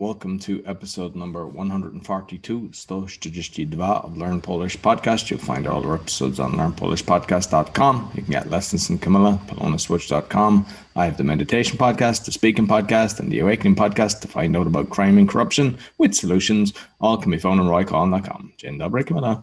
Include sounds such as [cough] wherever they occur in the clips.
Welcome to episode number 142, 142 of Learn Polish Podcast. You'll find all our episodes on learnpolishpodcast.com. You can get lessons from Camilla, polonaswitch.com. I have the meditation podcast, the speaking podcast, and the awakening podcast to find out about crime and corruption with solutions. All can be found on roycall.com. Dzień dobry, Camilla.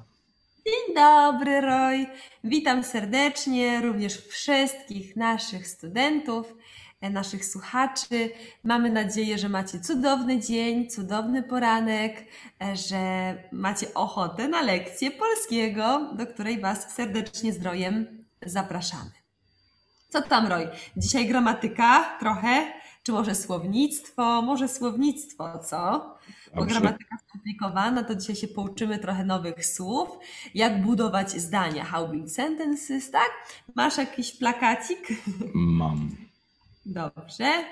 Dzień dobry, Roy. Witam serdecznie również wszystkich naszych studentów, naszych słuchaczy. Mamy nadzieję, że macie cudowny dzień, cudowny poranek, e, że macie ochotę na lekcję polskiego, do której Was serdecznie z Rojem zapraszamy. Co tam, Roy? Dzisiaj gramatyka trochę, czy może słownictwo? Może słownictwo, co? Bo gramatyka skomplikowana, to dzisiaj się pouczymy trochę nowych słów, jak budować zdania, how build sentences, tak? Masz jakiś plakacik? Mam. Dobrze.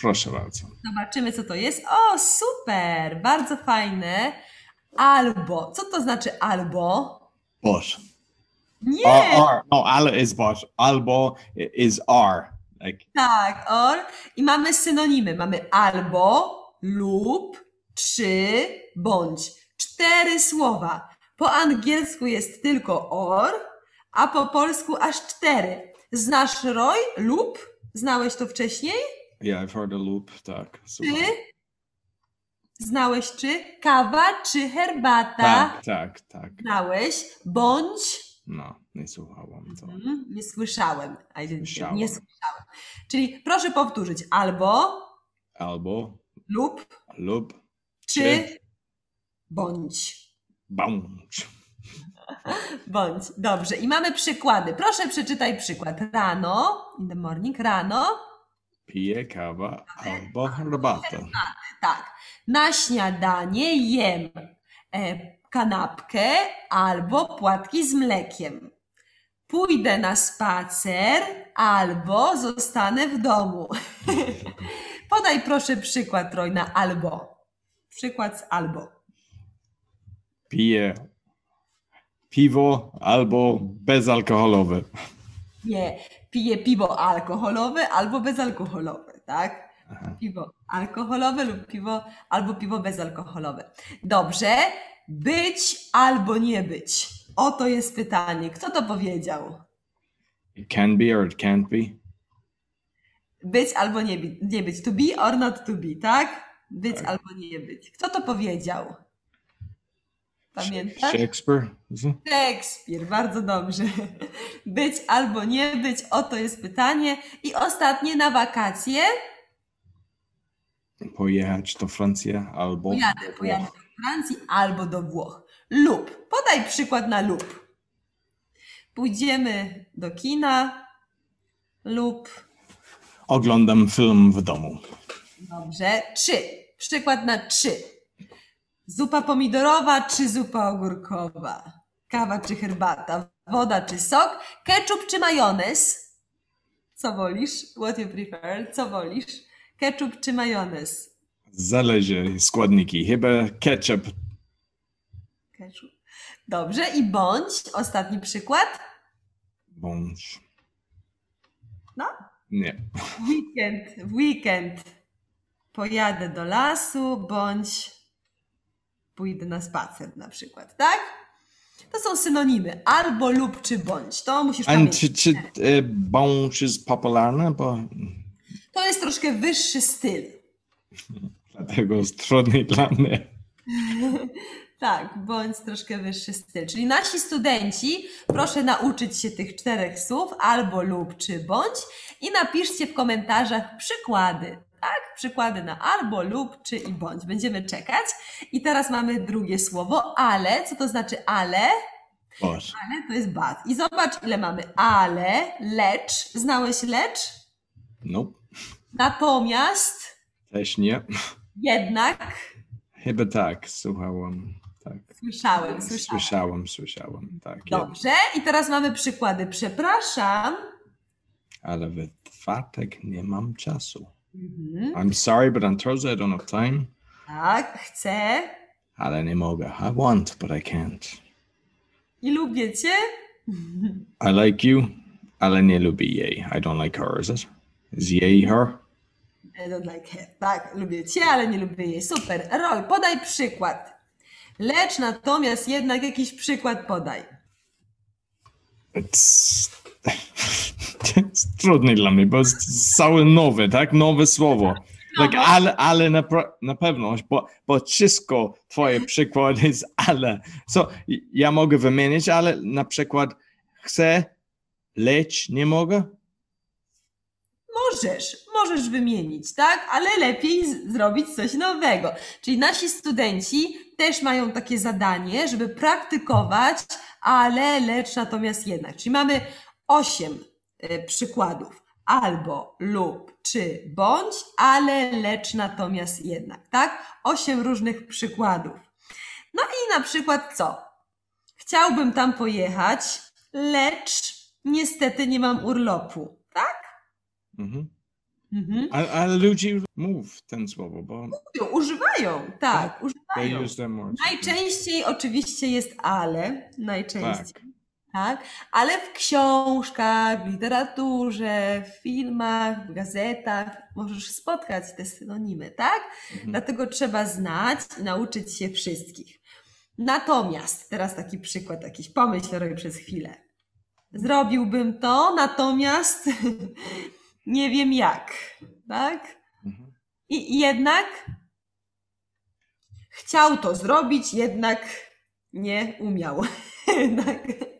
Proszę bardzo. Zobaczymy, co to jest. O, super! Bardzo fajne. Albo. Co to znaczy albo? But. Nie! Or, or, no, ale is but. Albo is are. Like, Tak, or. I mamy synonimy. Mamy albo, lub, czy, bądź. Cztery słowa. Po angielsku jest tylko or, a po polsku aż cztery. Znasz Roy? Lub? Znałeś to wcześniej? yeah, I've heard a loop. Tak. Super. Czy? Znałeś czy? Kawa czy herbata? Tak, tak, tak. Znałeś? Bądź? No, nie słuchałam to. Mm, Nie słyszałem. I didn't- Słyszałem. Nie słyszałem. Czyli proszę powtórzyć. Albo, Albo, lub, lub, czy, Czy. bądź. bądź. [laughs] Bądź. Dobrze. I mamy przykłady. Proszę przeczytaj przykład. Rano, in the morning, rano, Piję kawa albo herbatę. tak. Na śniadanie jem e, kanapkę albo płatki z mlekiem. Pójdę na spacer albo zostanę w domu. [laughs] Podaj proszę przykład, Roy, na albo. Przykład z albo. Piję piwo albo bezalkoholowe. Nie, piję piwo alkoholowe albo bezalkoholowe, tak? Aha. Piwo alkoholowe lub piwo albo piwo bezalkoholowe. Dobrze, być albo nie być. Oto jest pytanie. Kto to powiedział? It can be or it can't be. Być albo nie, nie być. To be or not to be, tak? Być Tak. albo nie być. Kto to powiedział? Pamiętasz? Shakespeare? It? Szekspir, bardzo dobrze. Być albo nie być, oto jest pytanie. I ostatnie na wakacje. Pojechać do Francji albo. Pojadę, pojadę do Francji albo do Włoch. Lub. Podaj przykład na lub. Pójdziemy do kina lub. Oglądam film w domu. Dobrze. Czy. Przykład na czy. Zupa pomidorowa czy zupa ogórkowa? Kawa czy herbata? Woda czy sok? Ketchup czy majonez? Co wolisz? What you prefer? Co wolisz? Ketchup czy majonez? Zależy składniki. Chyba ketchup. Ketchup. Dobrze. I bądź. Ostatni przykład. Bądź. No. Nie. Weekend, weekend pojadę do lasu bądź pójdę na spacer na przykład, tak? To są synonimy albo lub czy bądź. To musisz pamiętać. czy, czy e, bądź jest popularna? Bo To jest troszkę wyższy styl. [laughs] dlatego jest trudny dla mnie. [laughs] Tak, bądź troszkę wyższy styl. Czyli nasi studenci, proszę nauczyć się tych czterech słów, albo lub czy bądź i napiszcie w komentarzach przykłady. Tak, przykłady na albo lub czy i bądź. Będziemy czekać. I teraz mamy drugie słowo, ale. Co to znaczy ale? But. Ale to jest but. I zobacz, ile mamy ale, lecz. Znałeś lecz? Nope. Natomiast, Też nie. jednak. Chyba tak. Słuchałam. Tak. Słyszałem, słyszałem. Słyszałam, słyszałam. Tak. Dobrze. I teraz mamy przykłady. Przepraszam. Ale w czwartek nie mam czasu. Mhm. I'm sorry, but on Thursday I don't have time. Tak, chcę Ale nie mogę. I want, but I can't. i lubię cię. I like you, ale nie lubię jej. I don't like her, is it? Is jej her? I don't like her. Tak, lubię cię, ale nie lubię jej. Super. Roy, podaj przykład. Lecz natomiast jednak jakiś przykład podaj. It's, [laughs] [laughs] it's trudne dla mnie, bo jest całe nowe, tak? Nowe słowo. Like, ale, ale na, na pewno, bo, bo wszystko twoje przykład jest ale. So, ja mogę wymienić, ale na przykład chcę, lecz nie mogę. Możesz, możesz wymienić, tak? Ale lepiej zrobić coś nowego. Czyli nasi studenci też mają takie zadanie, żeby praktykować, ale, lecz, natomiast jednak. Czyli mamy osiem przykładów. Albo, lub, czy, bądź, ale, lecz, natomiast jednak, tak? Osiem różnych przykładów. No i na przykład co? Chciałbym tam pojechać, lecz niestety nie mam urlopu, tak? Mhm. Mhm. Ale, ale ludzie mów ten słowo, bo Używają, Używają, tak, they używają. Najczęściej oczywiście jest ale, najczęściej, Tak. Ale w książkach, w literaturze, w filmach, w gazetach możesz spotkać te synonimy, tak? Mhm. Dlatego trzeba znać i nauczyć się wszystkich. Natomiast, teraz taki przykład, jakiś pomyśl Roy przez chwilę. Zrobiłbym to, natomiast [laughs] nie wiem jak, tak? Mhm. I jednak chciał to zrobić, jednak nie umiał. [laughs] tak.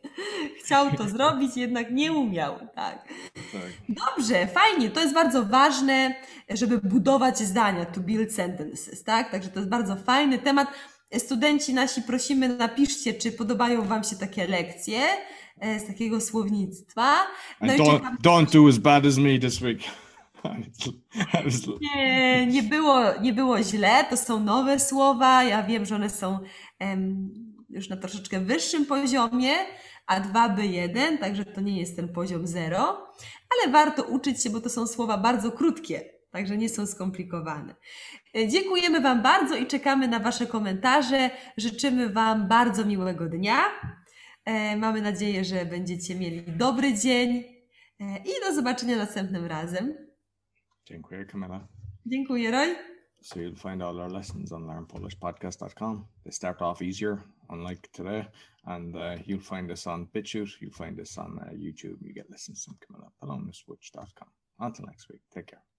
Chciał to zrobić, jednak nie umiał. Tak. Tak. Dobrze, fajnie. To jest bardzo ważne, żeby budować zdania, to build sentences, tak? Także to jest bardzo fajny temat. Studenci nasi, prosimy, napiszcie, czy podobają Wam się takie lekcje e, z takiego słownictwa. No don't, don't do as bad as me this week. Nie, nie było, nie było źle, to są nowe słowa. Ja wiem, że one są już na troszeczkę wyższym poziomie, a 2B1, także to nie jest ten poziom 0, ale warto uczyć się, bo to są słowa bardzo krótkie, także nie są skomplikowane. E, Dziękujemy Wam bardzo i czekamy na Wasze komentarze. Życzymy Wam bardzo miłego dnia. E, Mamy nadzieję, że będziecie mieli dobry dzień e, i do zobaczenia następnym razem. Dziękuję, Camilla. Dziękuję, Roy. So you'll find all our lessons on learnpolishpodcast.com. They start off easier, unlike today, and uh, you'll find us on BitChute. You'll find us on uh, YouTube. You get lessons on Camilla. Palomaswitch.com. Until next week. Take care.